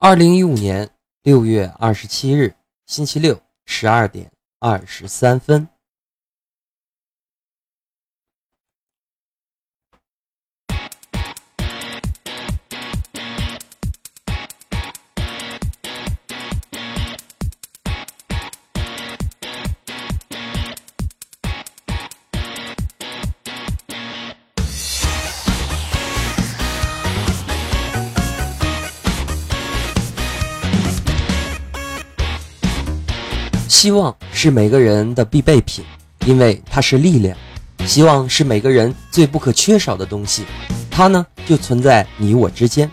二零一五年六月二十七日，星期六，十二点二十三分。希望是每个人的必备品，因为它是力量。希望是每个人最不可缺少的东西，它呢就存在你我之间。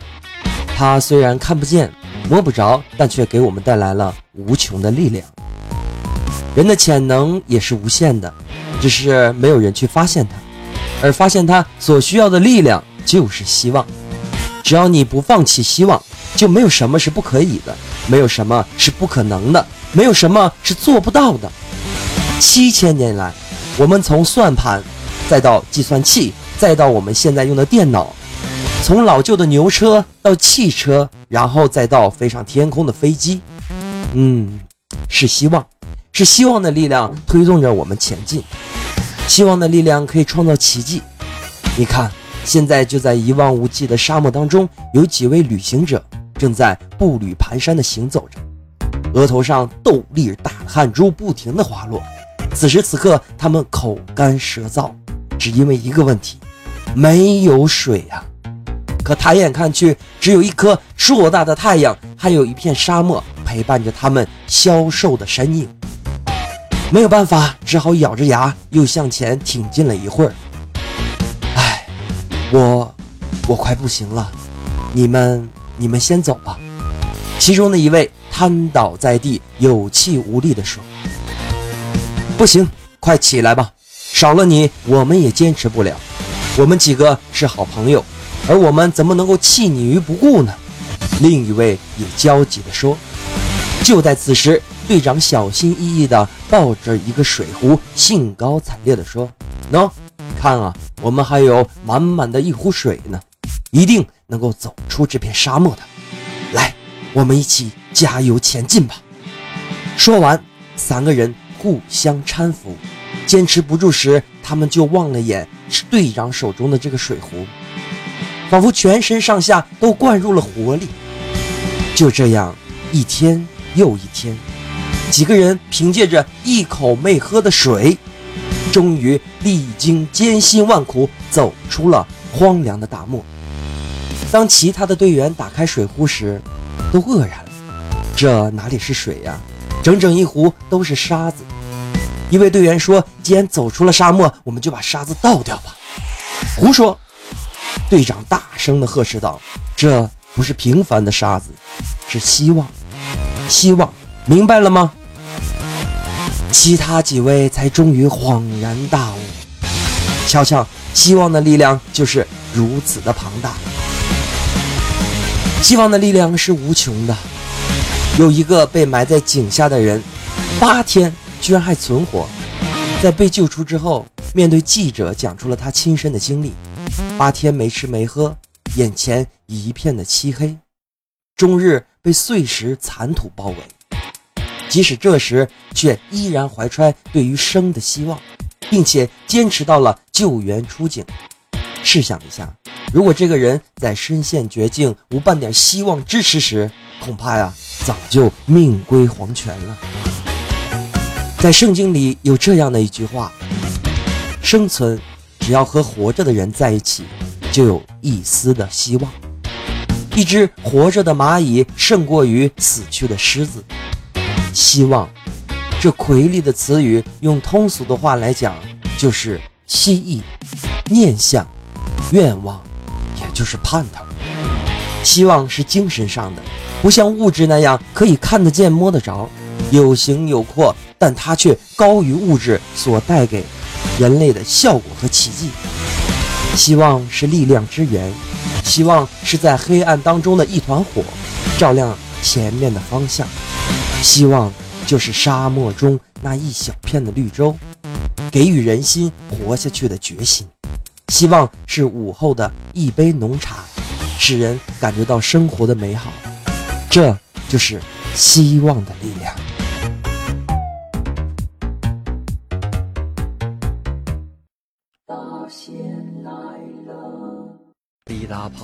它虽然看不见、摸不着，但却给我们带来了无穷的力量。人的潜能也是无限的，只是没有人去发现它，而发现它所需要的力量就是希望。只要你不放弃希望，就没有什么是不可以的，没有什么是不可能的。没有什么是做不到的。七千年来，我们从算盘，再到计算器，再到我们现在用的电脑，从老旧的牛车到汽车，然后再到飞上天空的飞机。嗯，是希望，是希望的力量推动着我们前进。希望的力量可以创造奇迹。你看，现在就在一望无际的沙漠当中，有几位旅行者正在步履蹒跚地行走着。额头上豆粒大汗珠不停地滑落，此时此刻他们口干舌燥，只因为一个问题，没有水啊！可抬眼看去，只有一颗硕大的太阳，还有一片沙漠陪伴着他们消瘦的身影。没有办法，只好咬着牙又向前挺进了一会儿。唉，我，我快不行了，你们，你们先走吧。其中的一位。瘫倒在地，有气无力地说：“不行，快起来吧！少了你，我们也坚持不了。我们几个是好朋友，而我们怎么能够弃你于不顾呢？”另一位也焦急地说。就在此时，队长小心翼翼地抱着一个水壶，兴高采烈地说：“喏，看啊，我们还有满满的一壶水呢，一定能够走出这片沙漠的。来，我们一起。”加油前进吧！说完，三个人互相搀扶。坚持不住时，他们就望了眼队长手中的这个水壶，仿佛全身上下都灌入了活力。就这样，一天又一天，几个人凭借着一口没喝的水，终于历经艰辛万苦，走出了荒凉的大漠。当其他的队员打开水壶时，都愕然了。这哪里是水呀，整整一壶都是沙子。一位队员说：“既然走出了沙漠，我们就把沙子倒掉吧。”胡说！队长大声地呵斥道：“这不是平凡的沙子，是希望，希望，明白了吗？”其他几位才终于恍然大悟。瞧瞧，希望的力量就是如此的庞大，希望的力量是无穷的。有一个被埋在井下的人，八天居然还存活。在被救出之后，面对记者讲出了他亲身的经历：八天没吃没喝，眼前一片的漆黑，终日被碎石残土包围。即使这时，却依然怀揣对于生的希望，并且坚持到了救援出井。试想一下，如果这个人在身陷绝境、无半点希望支持时，恐怕呀。早就命归黄泉了。在圣经里有这样的一句话：生存只要和活着的人在一起，就有一丝的希望。一只活着的蚂蚁胜过于死去的狮子。希望，这魁丽的词语，用通俗的话来讲，就是希冀、念想、愿望，也就是盼头。希望是精神上的。不像物质那样可以看得见、摸得着，有形有廓，但它却高于物质所带给人类的效果和奇迹。希望是力量之源，希望是在黑暗当中的一团火，照亮前面的方向。希望就是沙漠中那一小片的绿洲，给予人心活下去的决心。希望是午后的一杯浓茶，使人感觉到生活的美好。这就是希望的力量。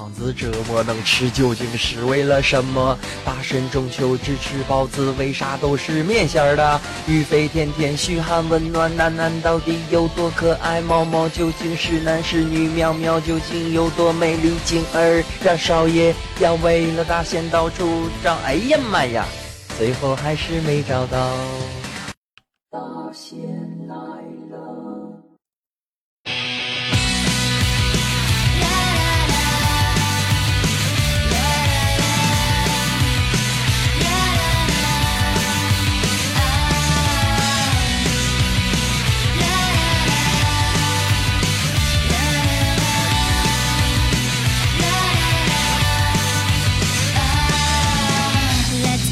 胖子这么能吃，究竟是为了什么？大神中秋只吃包子，为啥都是面馅儿的？玉飞甜甜，嘘寒问暖，楠楠到底有多可爱？毛毛究竟是男是女？苗苗究竟有多美丽？静儿让少爷要为了大仙到处找，哎呀妈呀，最后还是没找到。大仙来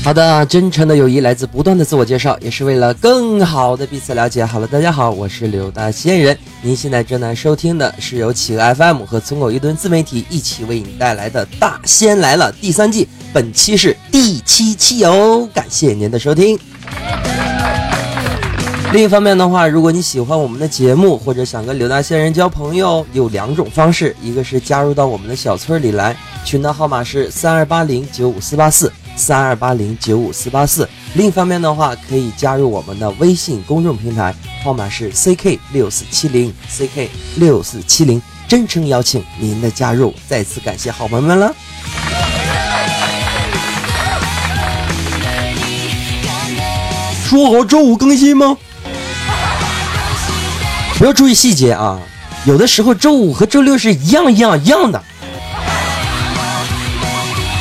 好的，真诚的友谊来自不断的自我介绍，也是为了更好的彼此了解。好了，大家好，我是刘大仙人。您现在正在收听的是由企鹅 FM 和村口一吨自媒体一起为你带来的《大仙来了》第三季，本期是第七期哦，感谢您的收听。另一方面的话，如果你喜欢我们的节目，或者想跟刘大仙人交朋友，有两种方式，一个是加入到我们的小村里来，群的号码是三二八零九五四八四。三二八零九五四八四。另一方面的话，可以加入我们的微信公众平台，号码是 ck 六四七零 ck 六四七零。真诚邀请您的加入，再次感谢好朋友们了。说好周五更新吗？不要注意细节啊，有的时候周五和周六是一样一样一样的。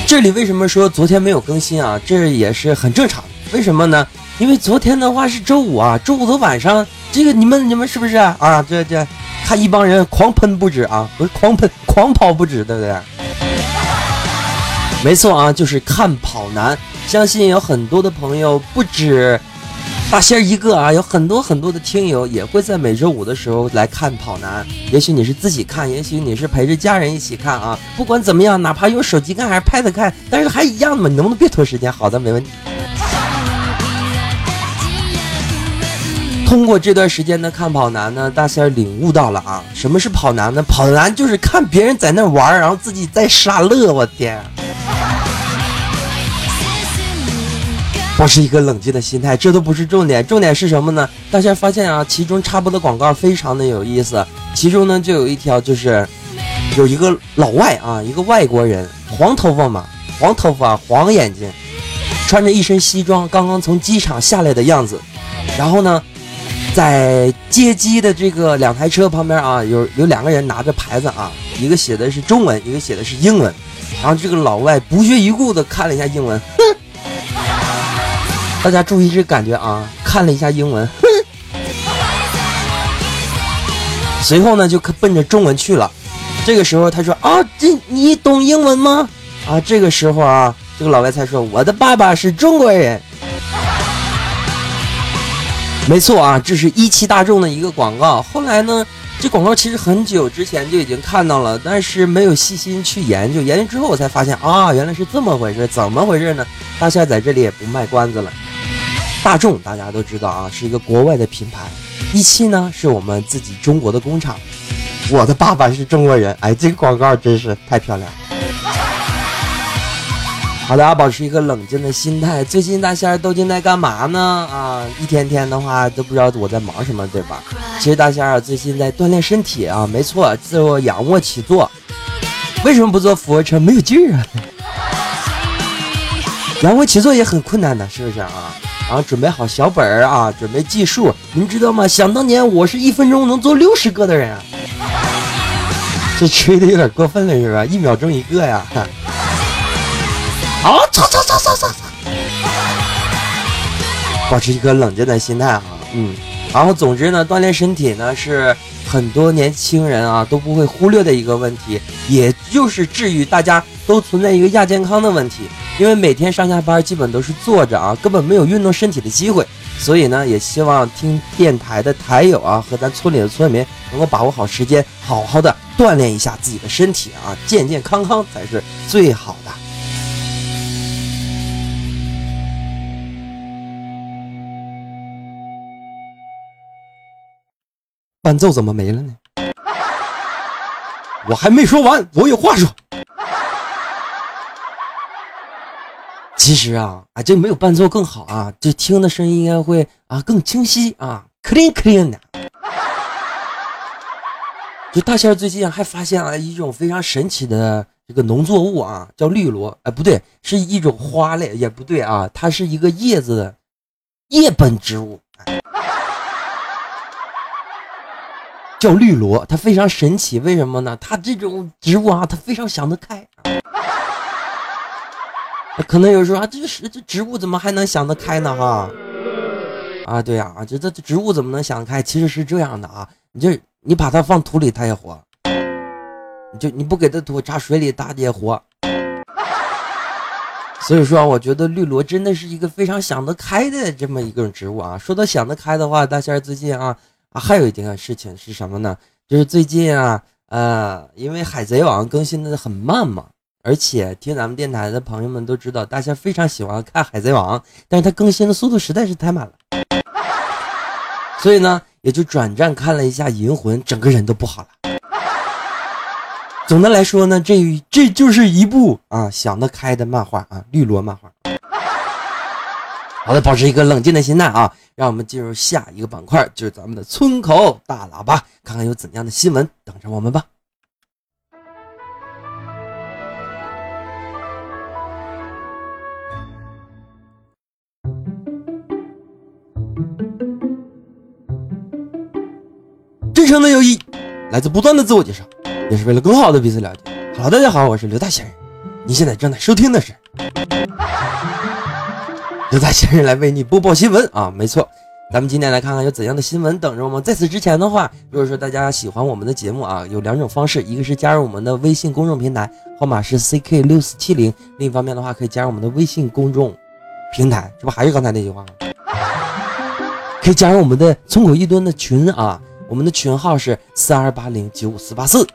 这里为什么说昨天没有更新啊？这也是很正常。为什么呢？因为昨天的话是周五啊，周五的晚上，这个你们你们是不是啊？这这看一帮人狂喷不止啊，不是狂喷狂跑不止，对不对？没错啊，就是看跑男。相信有很多的朋友不止。大仙一个啊，有很多很多的听友也会在每周五的时候来看跑男。也许你是自己看，也许你是陪着家人一起看啊。不管怎么样，哪怕用手机看还是 Pad 看，但是还一样的嘛。你能不能别拖时间？好的，没问题。通过这段时间的看跑男呢，大仙领悟到了啊，什么是跑男呢？跑男就是看别人在那玩，然后自己在傻乐。我天！保持一个冷静的心态，这都不是重点，重点是什么呢？大家发现啊，其中插播的广告非常的有意思，其中呢就有一条就是有一个老外啊，一个外国人，黄头发嘛，黄头发，黄眼睛，穿着一身西装，刚刚从机场下来的样子，然后呢，在接机的这个两台车旁边啊，有有两个人拿着牌子啊，一个写的是中文，一个写的是英文，然后这个老外不屑一顾的看了一下英文，哼。大家注意这感觉啊！看了一下英文，哼。随后呢，就奔着中文去了。这个时候他说：“啊，这你懂英文吗？”啊，这个时候啊，这个老外才说：“我的爸爸是中国人。”没错啊，这是一汽大众的一个广告。后来呢，这广告其实很久之前就已经看到了，但是没有细心去研究。研究之后，我才发现啊，原来是这么回事。怎么回事呢？大仙在这里也不卖关子了。大众大家都知道啊，是一个国外的品牌。一汽呢，是我们自己中国的工厂。我的爸爸是中国人，哎，这个广告真是太漂亮。好的，啊保持一个冷静的心态。最近大仙儿都近在干嘛呢？啊，一天天的话都不知道我在忙什么，对吧？其实大仙儿最近在锻炼身体啊，没错，做仰卧起坐。为什么不做俯卧撑？没有劲儿啊。仰卧起坐也很困难的，是不是啊？然后准备好小本儿啊，准备计数。您知道吗？想当年我是一分钟能做六十个的人啊，这吹的有点过分了是吧？一秒钟一个呀！好，操操操操操操！保持一个冷静的心态啊，嗯。然后总之呢，锻炼身体呢是很多年轻人啊都不会忽略的一个问题，也就是治愈大家都存在一个亚健康的问题。因为每天上下班基本都是坐着啊根本没有运动身体的机会所以呢也希望听电台的台友啊和咱村里的村民能够把握好时间好好的锻炼一下自己的身体啊健健康康才是最好的。伴奏怎么没了呢？我还没说完我有话说。其实啊，啊，这没有伴奏更好啊，这听的声音应该会啊更清晰啊，clean clean 的。就大仙最近还发现了一种非常神奇的这个农作物啊，叫绿萝。哎，不对，是一种花类，也不对啊，它是一个叶子的叶本植物，叫绿萝。它非常神奇，为什么呢？它这种植物啊，它非常想得开。可能有人说啊，这是这植物怎么还能想得开呢？哈，啊，对呀，这这植物怎么能想得开？其实是这样的啊，你就你把它放土里，它也活；就你不给它土，扎水里，它也活。所以说，我觉得绿萝真的是一个非常想得开的这么一个植物啊。说到想得开的话，大仙儿最近啊啊，还有一件事情是什么呢？就是最近啊，呃，因为海贼王更新的很慢嘛。而且听咱们电台的朋友们都知道，大仙非常喜欢看《海贼王》，但是他更新的速度实在是太慢了，所以呢，也就转战看了一下《银魂》，整个人都不好了。总的来说呢，这这就是一部啊想得开的漫画啊，绿萝漫画。好的，保持一个冷静的心态啊，让我们进入下一个板块，就是咱们的村口大喇叭，看看有怎样的新闻等着我们吧。生的友谊来自不断的自我介绍，也是为了更好的彼此了解。好了大家好，我是刘大仙人。你现在正在收听的是 刘大仙人来为你播报新闻啊，没错。咱们今天来看看有怎样的新闻等着我们。在此之前的话，如果说大家喜欢我们的节目啊，有两种方式，一个是加入我们的微信公众平台，号码是 ck 六四七零；另一方面的话，可以加入我们的微信公众平台，这不还是刚才那句话吗？可以加入我们的村口一吨的群啊。我们的群号是三二八零九五四八四，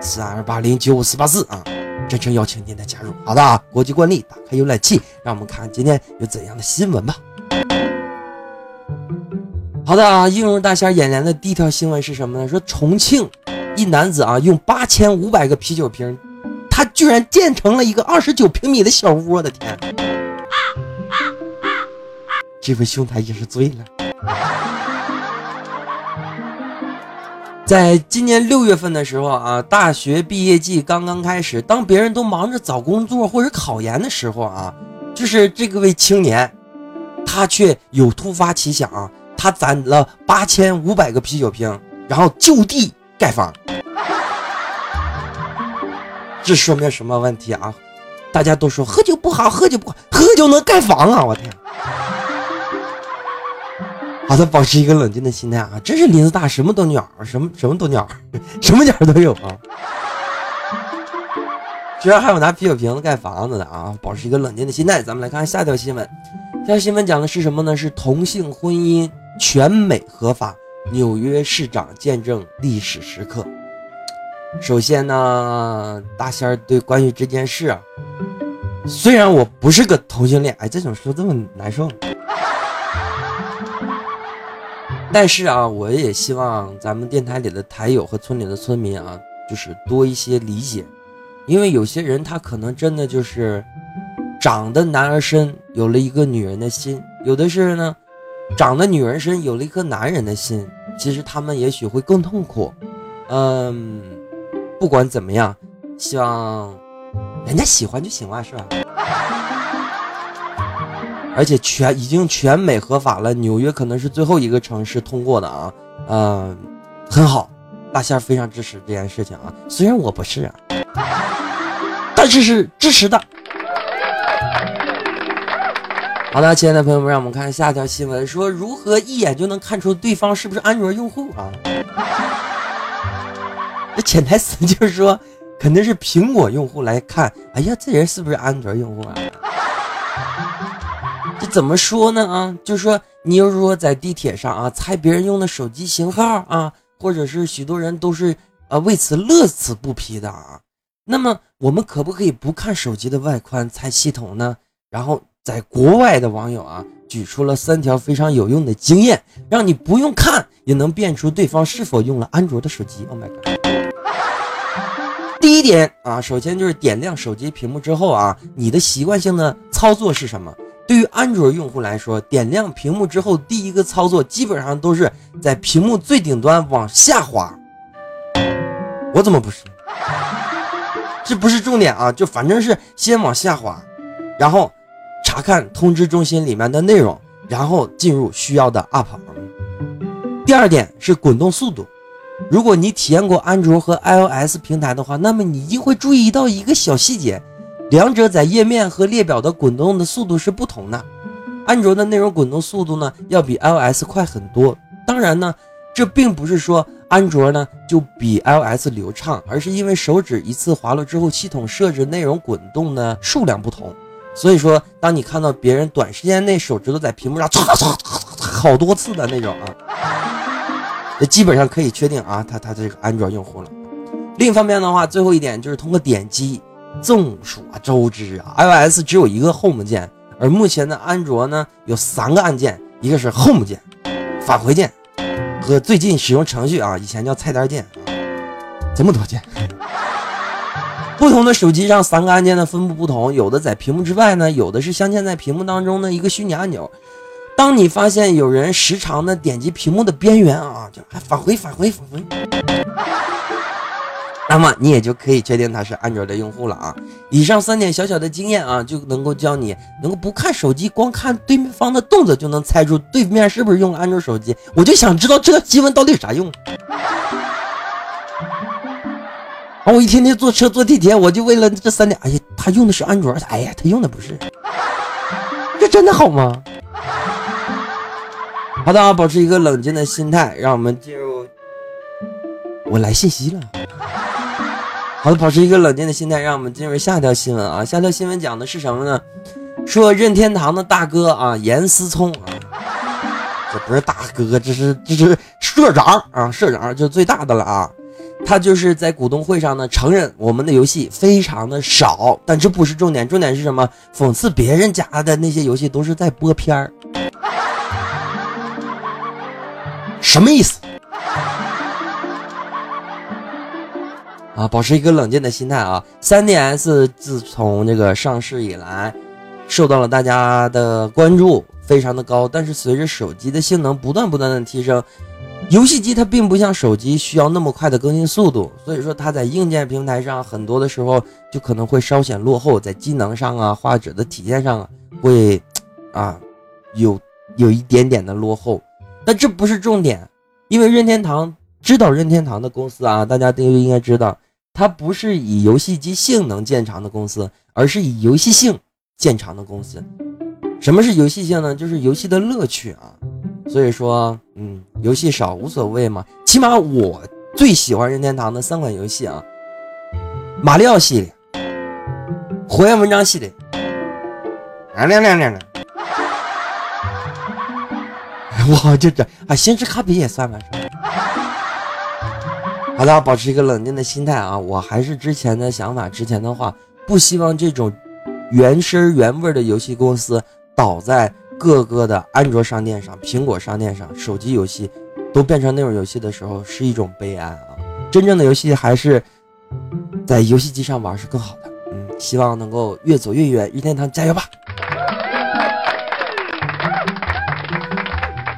三二八零九五四八四啊，真诚邀请您的加入。好的啊，国际惯例，打开浏览器，让我们看今天有怎样的新闻吧。好的啊，映入大仙眼帘的第一条新闻是什么呢？说重庆一男子啊，用八千五百个啤酒瓶，他居然建成了一个二十九平米的小屋，我的天！这位兄台也是醉了。在今年六月份的时候啊，大学毕业季刚刚开始，当别人都忙着找工作或者考研的时候啊，就是这个位青年，他却有突发奇想啊，他攒了八千五百个啤酒瓶，然后就地盖房。这说明什么问题啊？大家都说喝酒不好，喝酒不好，喝酒能盖房啊！我天。好的，保持一个冷静的心态啊！真是林子大，什么都鸟，什么什么都鸟，什么鸟都有啊！居然还有拿啤酒瓶子盖房子的啊！保持一个冷静的心态，咱们来看下一条新闻。下条新闻讲的是什么呢？是同性婚姻全美合法，纽约市长见证历史时刻。首先呢，大仙儿对关于这件事啊，虽然我不是个同性恋，哎，这种说这么难受。但是啊，我也希望咱们电台里的台友和村里的村民啊，就是多一些理解，因为有些人他可能真的就是长得男儿身，有了一个女人的心；有的是呢，长得女人身，有了一颗男人的心。其实他们也许会更痛苦。嗯，不管怎么样，希望人家喜欢就行了，是吧？而且全已经全美合法了，纽约可能是最后一个城市通过的啊，嗯，很好，大仙非常支持这件事情啊，虽然我不是啊，但是是支持的。好的，亲爱的朋友们，让我们看下一条新闻，说如何一眼就能看出对方是不是安卓用户啊？这潜台词就是说，肯定是苹果用户来看，哎呀，这人是不是安卓用户啊？这怎么说呢？啊，就是说，你要如果在地铁上啊，猜别人用的手机型号啊，或者是许多人都是啊为此乐此不疲的啊。那么，我们可不可以不看手机的外观猜系统呢？然后，在国外的网友啊，举出了三条非常有用的经验，让你不用看也能辨出对方是否用了安卓的手机。Oh my god！第一点啊，首先就是点亮手机屏幕之后啊，你的习惯性的操作是什么？对于安卓用户来说，点亮屏幕之后，第一个操作基本上都是在屏幕最顶端往下滑。我怎么不是？这不是重点啊，就反正是先往下滑，然后查看通知中心里面的内容，然后进入需要的 app。第二点是滚动速度。如果你体验过安卓和 iOS 平台的话，那么你一定会注意到一个小细节。两者在页面和列表的滚动的速度是不同的，安卓的内容滚动速度呢要比 iOS 快很多。当然呢，这并不是说安卓呢就比 iOS 流畅，而是因为手指一次滑落之后，系统设置内容滚动的数量不同。所以说，当你看到别人短时间内手指头在屏幕上唰唰好多次的那种啊，那基本上可以确定啊，他他这个安卓用户了。另一方面的话，最后一点就是通过点击。众所周知啊，iOS 只有一个 Home 键，而目前的安卓呢有三个按键，一个是 Home 键、返回键和最近使用程序啊，以前叫菜单键，这么多键。不同的手机上三个按键的分布不同，有的在屏幕之外呢，有的是镶嵌在屏幕当中的一个虚拟按钮。当你发现有人时常的点击屏幕的边缘啊，就还返回、返回、返回。那么你也就可以确定他是安卓的用户了啊！以上三点小小的经验啊，就能够教你能够不看手机，光看对方的动作就能猜出对面是不是用了安卓手机。我就想知道这个新闻到底有啥用？啊！我一天天坐车坐地铁，我就为了这三点。哎呀，他用的是安卓，哎呀，他用的不是，这真的好吗？好的啊，保持一个冷静的心态，让我们进入。我来信息了。好的，保持一个冷静的心态，让我们进入下一条新闻啊。下条新闻讲的是什么呢？说任天堂的大哥啊，严思聪啊，这不是大哥，这是这是社长啊，社长就最大的了啊。他就是在股东会上呢，承认我们的游戏非常的少，但这不是重点，重点是什么？讽刺别人家的那些游戏都是在播片儿，什么意思？啊，保持一个冷静的心态啊！3DS 自从这个上市以来，受到了大家的关注，非常的高。但是随着手机的性能不断不断的提升，游戏机它并不像手机需要那么快的更新速度，所以说它在硬件平台上很多的时候就可能会稍显落后，在机能上啊、画质的体现上啊，会啊有有一点点的落后。但这不是重点，因为任天堂知道任天堂的公司啊，大家都应该知道。它不是以游戏机性能见长的公司，而是以游戏性见长的公司。什么是游戏性呢？就是游戏的乐趣啊。所以说，嗯，游戏少无所谓嘛。起码我最喜欢任天堂的三款游戏啊：马里奥系列、火焰文章系列。亮亮亮亮。哇，就这啊，星之卡比也算吧。好的，保持一个冷静的心态啊！我还是之前的想法，之前的话，不希望这种原汁原味的游戏公司倒在各个的安卓商店上、苹果商店上，手机游戏都变成那种游戏的时候，是一种悲哀啊！真正的游戏还是在游戏机上玩是更好的。嗯，希望能够越走越远，任天堂加油吧！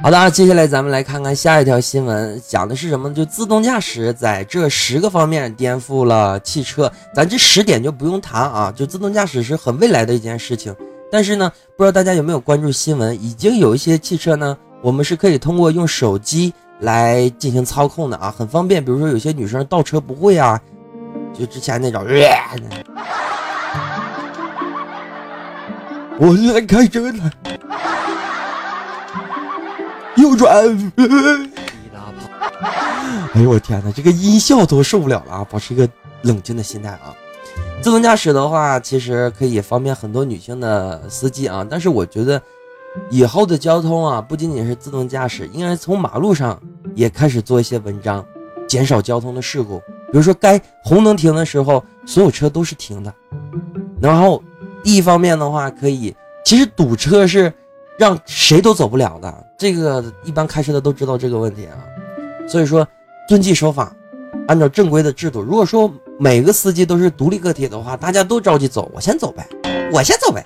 好的，接下来咱们来看看下一条新闻，讲的是什么？就自动驾驶在这十个方面颠覆了汽车。咱这十点就不用谈啊，就自动驾驶是很未来的一件事情。但是呢，不知道大家有没有关注新闻？已经有一些汽车呢，我们是可以通过用手机来进行操控的啊，很方便。比如说有些女生倒车不会啊，就之前那种，我来开车了。右转，哎呦我天哪，这个音效都受不了了啊！保持一个冷静的心态啊。自动驾驶的话，其实可以方便很多女性的司机啊。但是我觉得，以后的交通啊，不仅仅是自动驾驶，应该从马路上也开始做一些文章，减少交通的事故。比如说，该红灯停的时候，所有车都是停的。然后，一方面的话，可以，其实堵车是。让谁都走不了的，这个一般开车的都知道这个问题啊。所以说，遵纪守法，按照正规的制度。如果说每个司机都是独立个体的话，大家都着急走，我先走呗，我先走呗，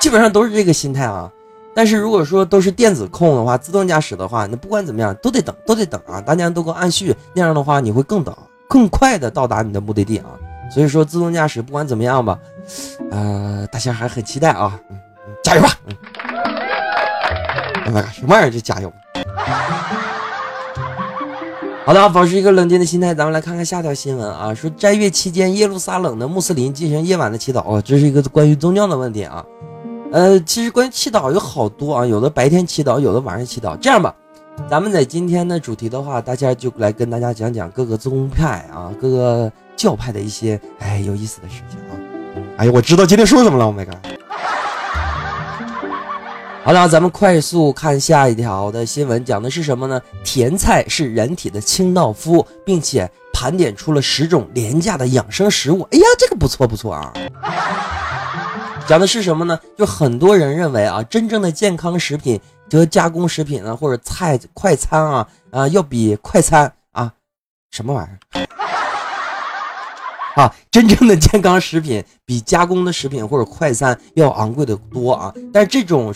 基本上都是这个心态啊。但是如果说都是电子控的话，自动驾驶的话，那不管怎么样都得等，都得等啊！大家都给我按序，那样的话你会更等、更快的到达你的目的地啊！所以说自动驾驶不管怎么样吧，呃，大家还很期待啊！加油吧！嗯，哎呀，什么玩意儿就加油！好的，保持一个冷静的心态，咱们来看看下条新闻啊，说斋月期间耶路撒冷的穆斯林进行夜晚的祈祷，这是一个关于宗教的问题啊。呃，其实关于祈祷有好多啊，有的白天祈祷，有的晚上祈祷。这样吧，咱们在今天的主题的话，大家就来跟大家讲讲各个宗派啊，各个教派的一些哎有意思的事情啊。哎呀，我知道今天说什么了，Oh my god！好了，咱们快速看下一条的新闻，讲的是什么呢？甜菜是人体的清道夫，并且盘点出了十种廉价的养生食物。哎呀，这个不错不错啊。讲的是什么呢？就很多人认为啊，真正的健康食品和加工食品啊，或者菜快餐啊啊，要比快餐啊什么玩意儿啊，真正的健康食品比加工的食品或者快餐要昂贵的多啊。但是这种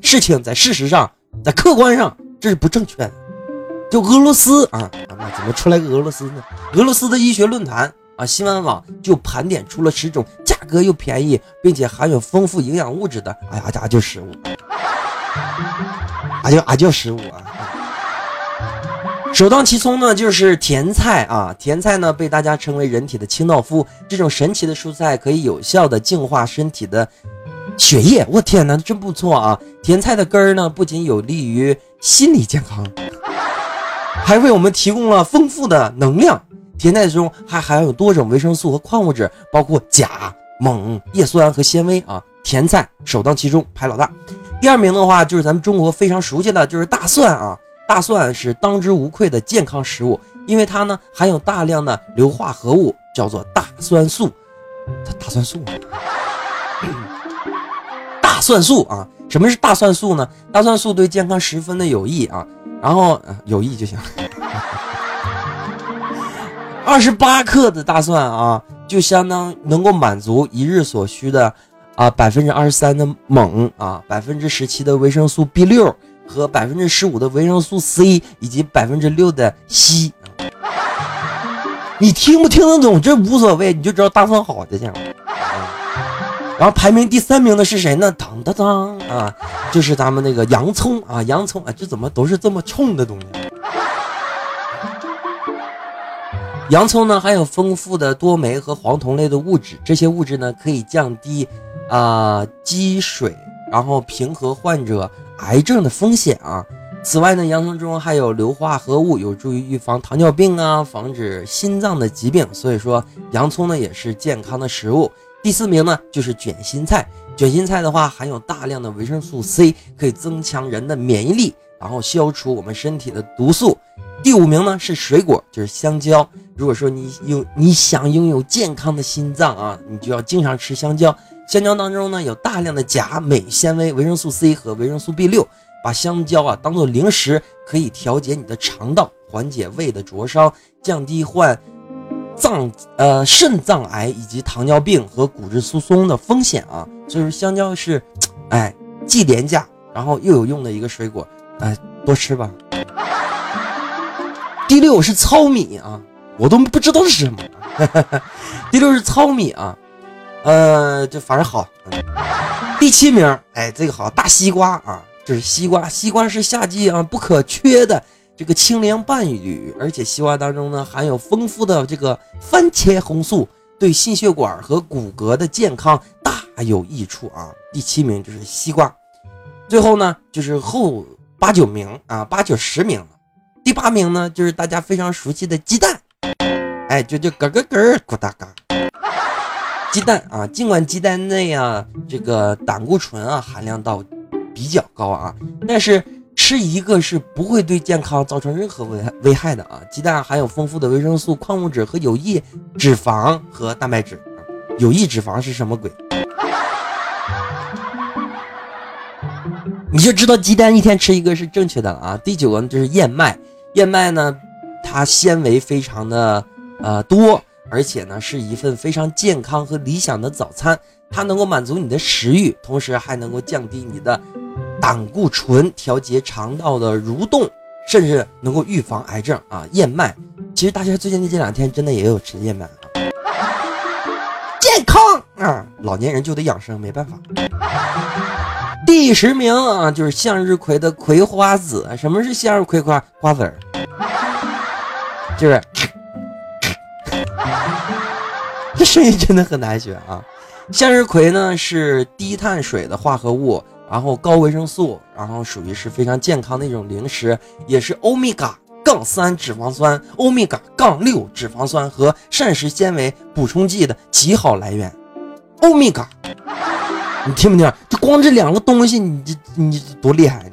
事情在事实上，在客观上这是不正确的。就俄罗斯啊，那怎么出来个俄罗斯呢？俄罗斯的医学论坛。啊，新闻网就盘点出了十种价格又便宜，并且含有丰富营养物质的，哎呀，阿就食物，阿就阿就食物啊。首当其冲呢，就是甜菜啊，甜菜呢被大家称为人体的清道夫，这种神奇的蔬菜可以有效的净化身体的血液。我天哪，真不错啊！甜菜的根儿呢，不仅有利于心理健康，还为我们提供了丰富的能量。甜菜中还含有多种维生素和矿物质，包括钾、锰、叶酸和纤维啊。甜菜首当其冲，排老大。第二名的话就是咱们中国非常熟悉的，就是大蒜啊。大蒜是当之无愧的健康食物，因为它呢含有大量的硫化合物，叫做大蒜素。大蒜素，大蒜素啊！什么是大蒜素呢？大蒜素对健康十分的有益啊。然后有益就行。二十八克的大蒜啊，就相当能够满足一日所需的啊百分之二十三的锰啊，百分之十七的维生素 B 六和百分之十五的维生素 C 以及百分之六的硒。你听不听得懂这无所谓，你就知道大蒜好的这样。然后排名第三名的是谁呢？当当当啊，就是咱们那个洋葱啊，洋葱啊，这怎么都是这么冲的东西？洋葱呢含有丰富的多酶和黄酮类的物质，这些物质呢可以降低啊积水，然后平和患者癌症的风险啊。此外呢，洋葱中含有硫化合物，有助于预防糖尿病啊，防止心脏的疾病。所以说，洋葱呢也是健康的食物。第四名呢就是卷心菜，卷心菜的话含有大量的维生素 C，可以增强人的免疫力，然后消除我们身体的毒素。第五名呢是水果，就是香蕉。如果说你有你想拥有健康的心脏啊，你就要经常吃香蕉。香蕉当中呢有大量的钾、镁、纤维、维生素 C 和维生素 B 六。把香蕉啊当做零食，可以调节你的肠道，缓解胃的灼伤，降低患脏呃肾脏癌以及糖尿病和骨质疏松的风险啊。所以说香蕉是，哎，既廉价然后又有用的一个水果，哎，多吃吧。第六是糙米啊，我都不知道是什么。第六是糙米啊，呃，就反正好。第七名，哎，这个好，大西瓜啊，这是西瓜，西瓜是夏季啊不可缺的这个清凉伴侣，而且西瓜当中呢含有丰富的这个番茄红素，对心血管和骨骼的健康大有益处啊。第七名就是西瓜，最后呢就是后八九名啊，八九十名。第八名呢，就是大家非常熟悉的鸡蛋，哎，就就咯咯咯咕哒嘎。鸡蛋啊，尽管鸡蛋内啊这个胆固醇啊含量到比较高啊，但是吃一个是不会对健康造成任何危害危害的啊。鸡蛋含有丰富的维生素、矿物质和有益脂肪和蛋白质。有益脂肪是什么鬼？你就知道鸡蛋一天吃一个是正确的啊。第九个呢就是燕麦，燕麦呢它纤维非常的呃多，而且呢是一份非常健康和理想的早餐，它能够满足你的食欲，同时还能够降低你的胆固醇，调节肠道的蠕动，甚至能够预防癌症啊。燕麦，其实大家最近这两天真的也有吃燕麦啊，健康啊，老年人就得养生，没办法。第十名啊，就是向日葵的葵花籽。什么是向日葵花花籽儿？就是 这声音真的很难学啊。向日葵呢是低碳水的化合物，然后高维生素，然后属于是非常健康的一种零食，也是欧米伽杠三脂肪酸、欧米伽杠六脂肪酸和膳食纤维补充剂的极好来源。欧米伽。你听不听？就光这两个东西，你这你多厉害！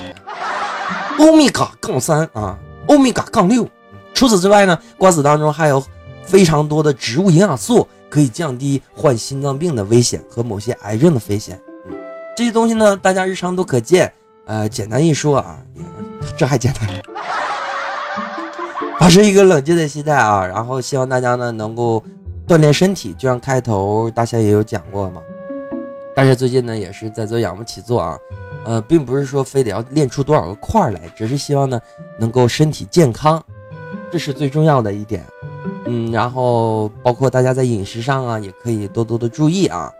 欧米伽杠三啊，欧米伽杠六。除此之外呢，瓜子当中还有非常多的植物营养素，可以降低患心脏病的危险和某些癌症的危险。这些东西呢，大家日常都可见。呃，简单一说啊，这还简单。保持一个冷静的心态啊，然后希望大家呢能够锻炼身体，就像开头大家也有讲过嘛。但是最近呢，也是在做仰卧起坐啊，呃，并不是说非得要练出多少个块来，只是希望呢能够身体健康，这是最重要的一点。嗯，然后包括大家在饮食上啊，也可以多多的注意啊，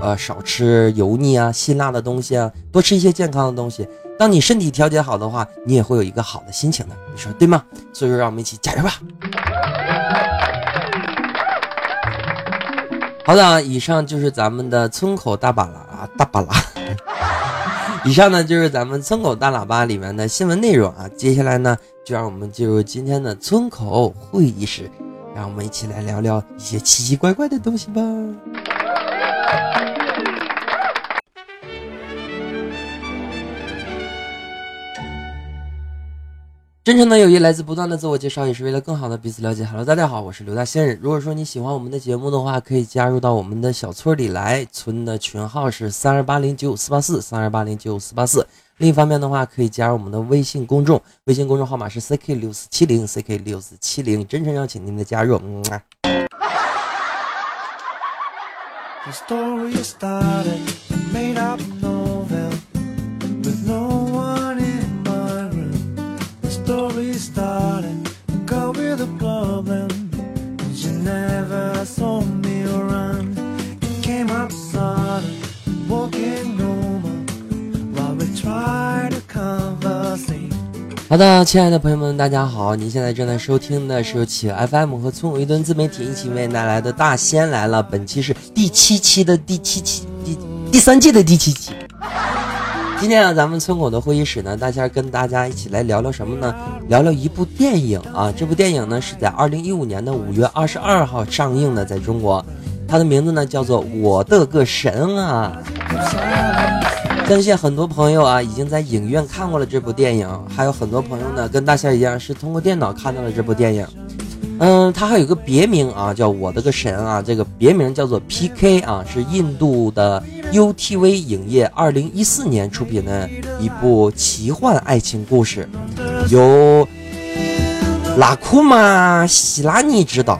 呃，少吃油腻啊、辛辣的东西啊，多吃一些健康的东西。当你身体调节好的话，你也会有一个好的心情的，你说对吗？所以说，让我们一起加油吧！好的，以上就是咱们的村口大巴拉啊，大巴拉。以上呢就是咱们村口大喇叭里面的新闻内容啊。接下来呢，就让我们进入今天的村口会议室，让我们一起来聊聊一些奇奇怪怪的东西吧。真诚的友谊来自不断的自我介绍，也是为了更好的彼此了解。Hello，大家好，我是刘大仙人。如果说你喜欢我们的节目的话，可以加入到我们的小村里来，村的群号是三二八零九五四八四三二八零九五四八四。另一方面的话，可以加入我们的微信公众，微信公众号码是 ck 六四七零 ck 六四七零。真诚邀请您的加入。嗯啊。好的，亲爱的朋友们，大家好！您现在正在收听的是由企鹅 FM 和村委一顿自媒体一起为带来的大仙来了。本期是第七期的第七期，第第三季的第七期。今天啊，咱们村口的会议室呢，大仙跟大家一起来聊聊什么呢？聊聊一部电影啊。这部电影呢是在二零一五年的五月二十二号上映的，在中国，它的名字呢叫做《我的个神啊》。相信很多朋友啊，已经在影院看过了这部电影，还有很多朋友呢，跟大仙一样是通过电脑看到了这部电影。嗯，它还有个别名啊，叫我的个神啊，这个别名叫做 PK 啊，是印度的 UTV 影业二零一四年出品的一部奇幻爱情故事，由拉库玛希拉尼执导，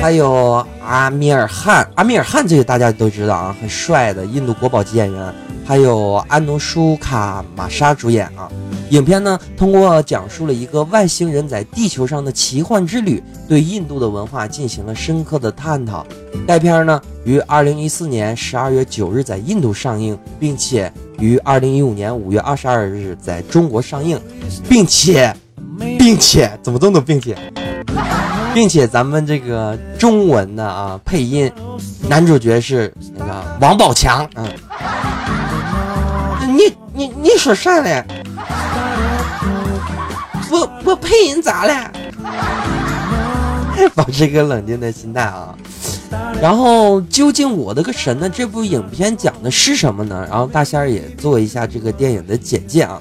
还有阿米尔汗，阿米尔汗这个大家都知道啊，很帅的印度国宝级演员。还有安努舒卡·玛莎主演啊，影片呢通过讲述了一个外星人在地球上的奇幻之旅，对印度的文化进行了深刻的探讨。该片呢于二零一四年十二月九日在印度上映，并且于二零一五年五月二十二日在中国上映，并且，并且怎么这么多并且，并且咱们这个中文的啊配音，男主角是那个王宝强，嗯。你你说啥嘞？我我配音咋了？保持一个冷静的心态啊。然后究竟我的个神呢？这部影片讲的是什么呢？然后大仙儿也做一下这个电影的简介啊。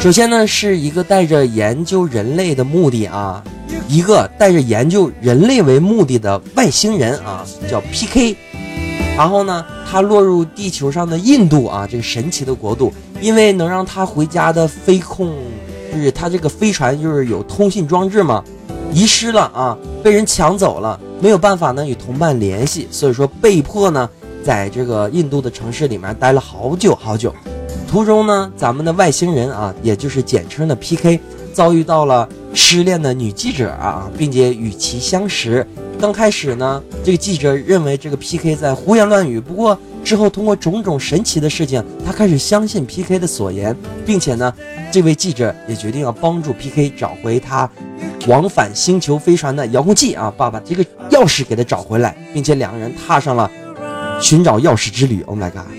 首先呢，是一个带着研究人类的目的啊，一个带着研究人类为目的的外星人啊，叫 PK。然后呢，他落入地球上的印度啊，这个神奇的国度，因为能让他回家的飞控，就是他这个飞船就是有通信装置嘛，遗失了啊，被人抢走了，没有办法呢与同伴联系，所以说被迫呢在这个印度的城市里面待了好久好久。途中呢，咱们的外星人啊，也就是简称的 PK，遭遇到了失恋的女记者啊，并且与其相识。刚开始呢，这个记者认为这个 PK 在胡言乱语。不过之后通过种种神奇的事情，他开始相信 PK 的所言，并且呢，这位记者也决定要帮助 PK 找回他往返星球飞船的遥控器啊，爸爸这个钥匙给他找回来，并且两个人踏上了寻找钥匙之旅。Oh my god！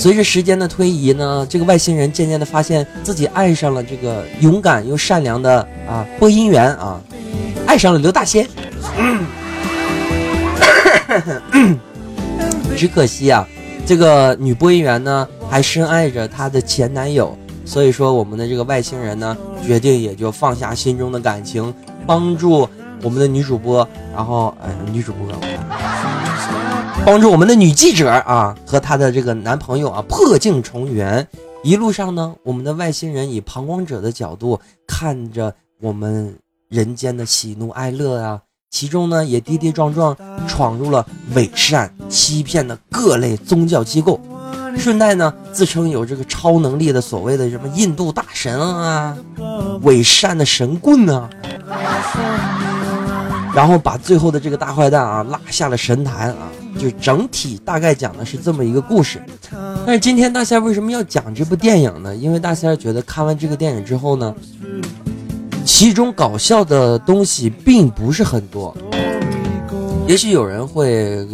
随着时间的推移呢，这个外星人渐渐的发现自己爱上了这个勇敢又善良的啊播音员啊，爱上了刘大仙。嗯 只可惜啊，这个女播音员呢还深爱着她的前男友，所以说我们的这个外星人呢决定也就放下心中的感情，帮助我们的女主播，然后哎女主播。帮助我们的女记者啊和她的这个男朋友啊破镜重圆。一路上呢，我们的外星人以旁观者的角度看着我们人间的喜怒哀乐啊，其中呢也跌跌撞撞闯入了伪善欺骗的各类宗教机构，顺带呢自称有这个超能力的所谓的什么印度大神啊，伪善的神棍啊，然后把最后的这个大坏蛋啊拉下了神坛啊。就整体大概讲的是这么一个故事，但是今天大仙为什么要讲这部电影呢？因为大仙觉得看完这个电影之后呢，其中搞笑的东西并不是很多。也许有人会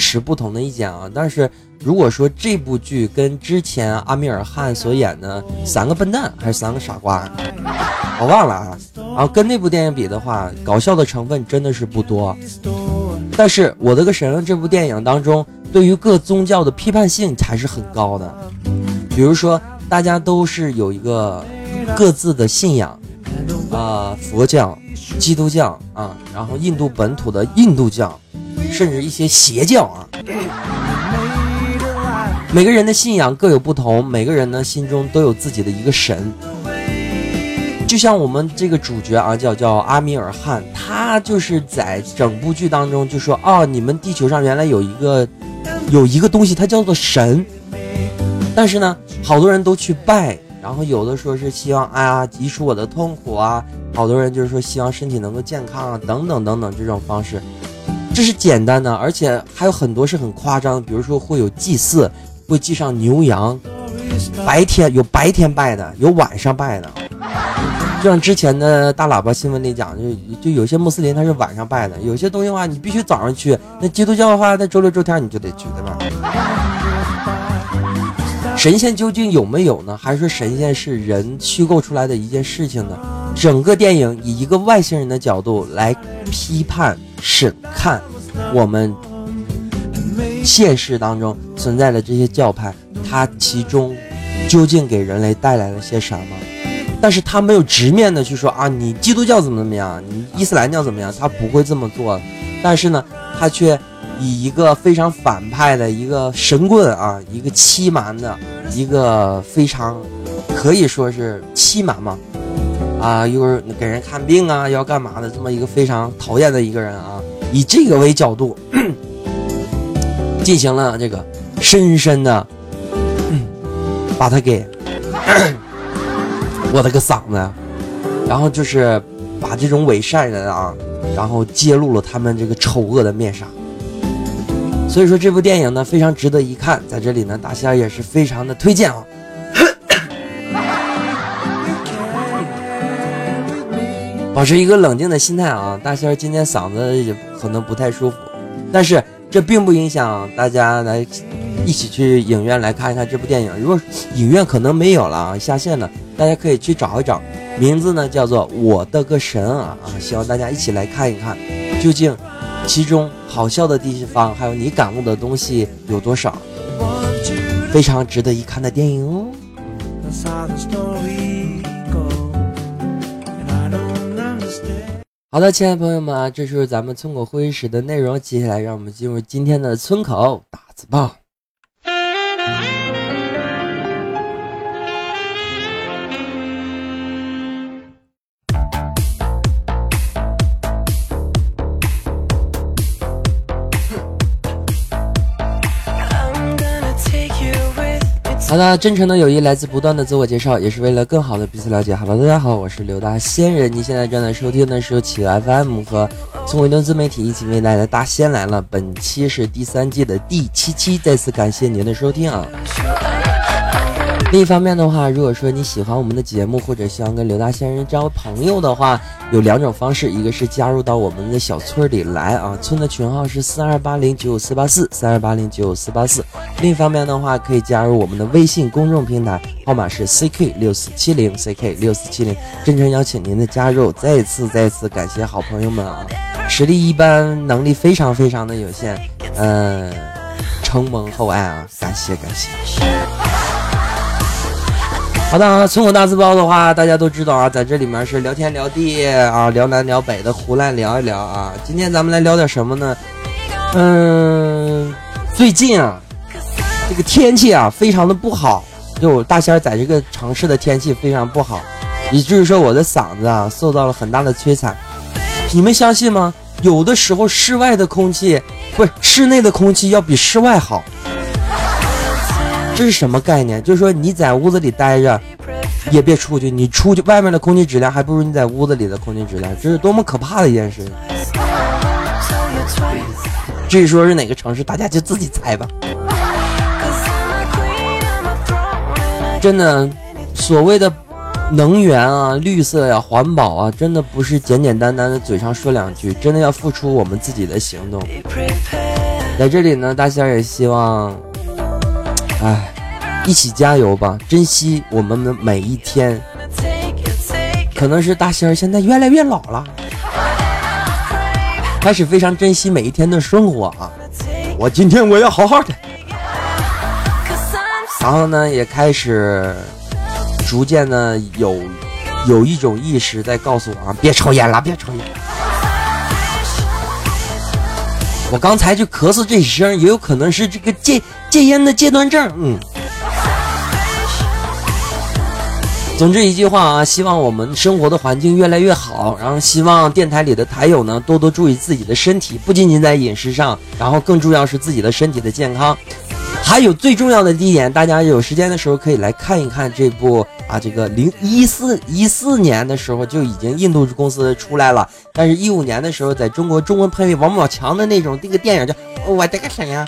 持不同的意见啊，但是如果说这部剧跟之前阿米尔汗所演的《三个笨蛋》还是《三个傻瓜》，我忘了啊，然后跟那部电影比的话，搞笑的成分真的是不多。但是《我的个神》这部电影当中，对于各宗教的批判性还是很高的。比如说，大家都是有一个各自的信仰，啊，佛教、基督教啊，然后印度本土的印度教，甚至一些邪教啊。每个人的信仰各有不同，每个人呢心中都有自己的一个神。就像我们这个主角啊，叫叫阿米尔汗，他就是在整部剧当中就说哦，你们地球上原来有一个有一个东西，它叫做神。但是呢，好多人都去拜，然后有的说是希望哎呀移除我的痛苦啊，好多人就是说希望身体能够健康啊，等等等等这种方式，这是简单的，而且还有很多是很夸张，比如说会有祭祀，会祭上牛羊，白天有白天拜的，有晚上拜的。就像之前的大喇叭新闻里讲，就就有些穆斯林他是晚上拜的，有些东西的话你必须早上去。那基督教的话，那周六周天你就得去，对吧？神仙究竟有没有呢？还是神仙是人虚构出来的一件事情呢？整个电影以一个外星人的角度来批判审看我们现实当中存在的这些教派，它其中究竟给人类带来了些什么？但是他没有直面的去说啊，你基督教怎么怎么样，你伊斯兰教怎么样，他不会这么做。但是呢，他却以一个非常反派的一个神棍啊，一个欺瞒的，一个非常可以说是欺瞒嘛，啊，又是给人看病啊，要干嘛的，这么一个非常讨厌的一个人啊，以这个为角度进行了这个深深的把他给。我的个嗓子！然后就是把这种伪善人啊，然后揭露了他们这个丑恶的面纱。所以说这部电影呢非常值得一看，在这里呢大仙也是非常的推荐啊。保持一个冷静的心态啊，大仙今天嗓子也可能不太舒服，但是这并不影响大家来一起去影院来看一看这部电影。如果影院可能没有了啊，下线了。大家可以去找一找，名字呢叫做《我的个神啊啊》，希望大家一起来看一看，究竟其中好笑的地方，还有你感悟的东西有多少，非常值得一看的电影哦。好的，亲爱的朋友们啊，这就是咱们村口会议室的内容。接下来，让我们进入今天的村口打字报。好的，真诚的友谊来自不断的自我介绍，也是为了更好的彼此了解。好了大家好，我是刘大仙人。您现在正在收听的是由企鹅 FM 和聪伟顿自媒体一起为带来的大仙来了。本期是第三季的第七期，再次感谢您的收听啊。另一方面的话，如果说你喜欢我们的节目，或者希望跟刘大仙人交朋友的话，有两种方式，一个是加入到我们的小村里来啊，村的群号是四二八零九五四八四三二八零九五四八四。另一方面的话，可以加入我们的微信公众平台，号码是 ck 六四七零 ck 六四七零，真诚邀请您的加入。再次再次感谢好朋友们啊，实力一般，能力非常非常的有限，嗯，承蒙厚爱啊，感谢感谢。好的啊，村口大字报的话，大家都知道啊，在这里面是聊天聊地啊，聊南聊北的胡乱聊一聊啊。今天咱们来聊点什么呢？嗯，最近啊，这个天气啊非常的不好，就大仙在这个城市的天气非常不好，以至于说我的嗓子啊受到了很大的摧残。你们相信吗？有的时候室外的空气不是室内的空气要比室外好。这是什么概念？就是说你在屋子里待着，也别出去。你出去，外面的空气质量还不如你在屋子里的空气质量。这是多么可怕的一件事！至于说是哪个城市，大家就自己猜吧。真的，所谓的能源啊、绿色呀、环保啊，真的不是简简单单的嘴上说两句，真的要付出我们自己的行动。在这里呢，大仙也希望。哎，一起加油吧！珍惜我们的每一天。可能是大仙儿现在越来越老了，开始非常珍惜每一天的生活啊！我今天我要好好的。然后呢，也开始逐渐的有有一种意识在告诉我啊，别抽烟了，别抽烟了。我刚才就咳嗽这一声，也有可能是这个戒戒烟的戒断症。嗯。总之一句话啊，希望我们生活的环境越来越好，然后希望电台里的台友呢多多注意自己的身体，不仅仅在饮食上，然后更重要是自己的身体的健康。还有最重要的第一点，大家有时间的时候可以来看一看这部。啊，这个零一四一四年的时候就已经印度公司出来了，但是一五年的时候在中国中文配为王宝强的那种这个电影叫我的个神呀！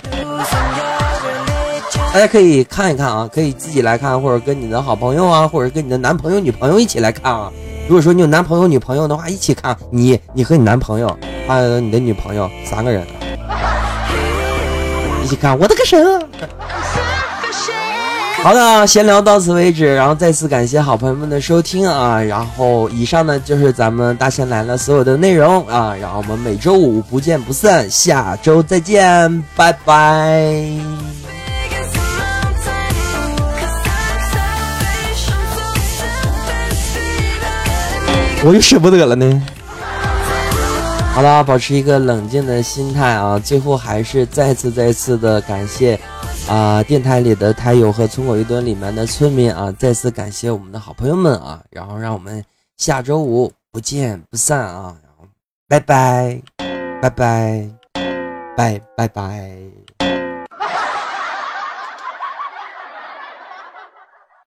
大家可以看一看啊，可以自己来看，或者跟你的好朋友啊，或者跟你的男朋友女朋友一起来看啊。如果说你有男朋友女朋友的话，一起看，你你和你男朋友还有你的女朋友三个人一起看，我的个神啊！好的，闲聊到此为止，然后再次感谢好朋友们的收听啊，然后以上呢就是咱们大仙来了所有的内容啊，然后我们每周五不见不散，下周再见，拜拜。我又舍不得了呢。好了，保持一个冷静的心态啊，最后还是再次再次的感谢。啊，电台里的台友和村口一墩里面的村民啊，再次感谢我们的好朋友们啊，然后让我们下周五不见不散啊，然后拜拜，拜拜，拜拜拜。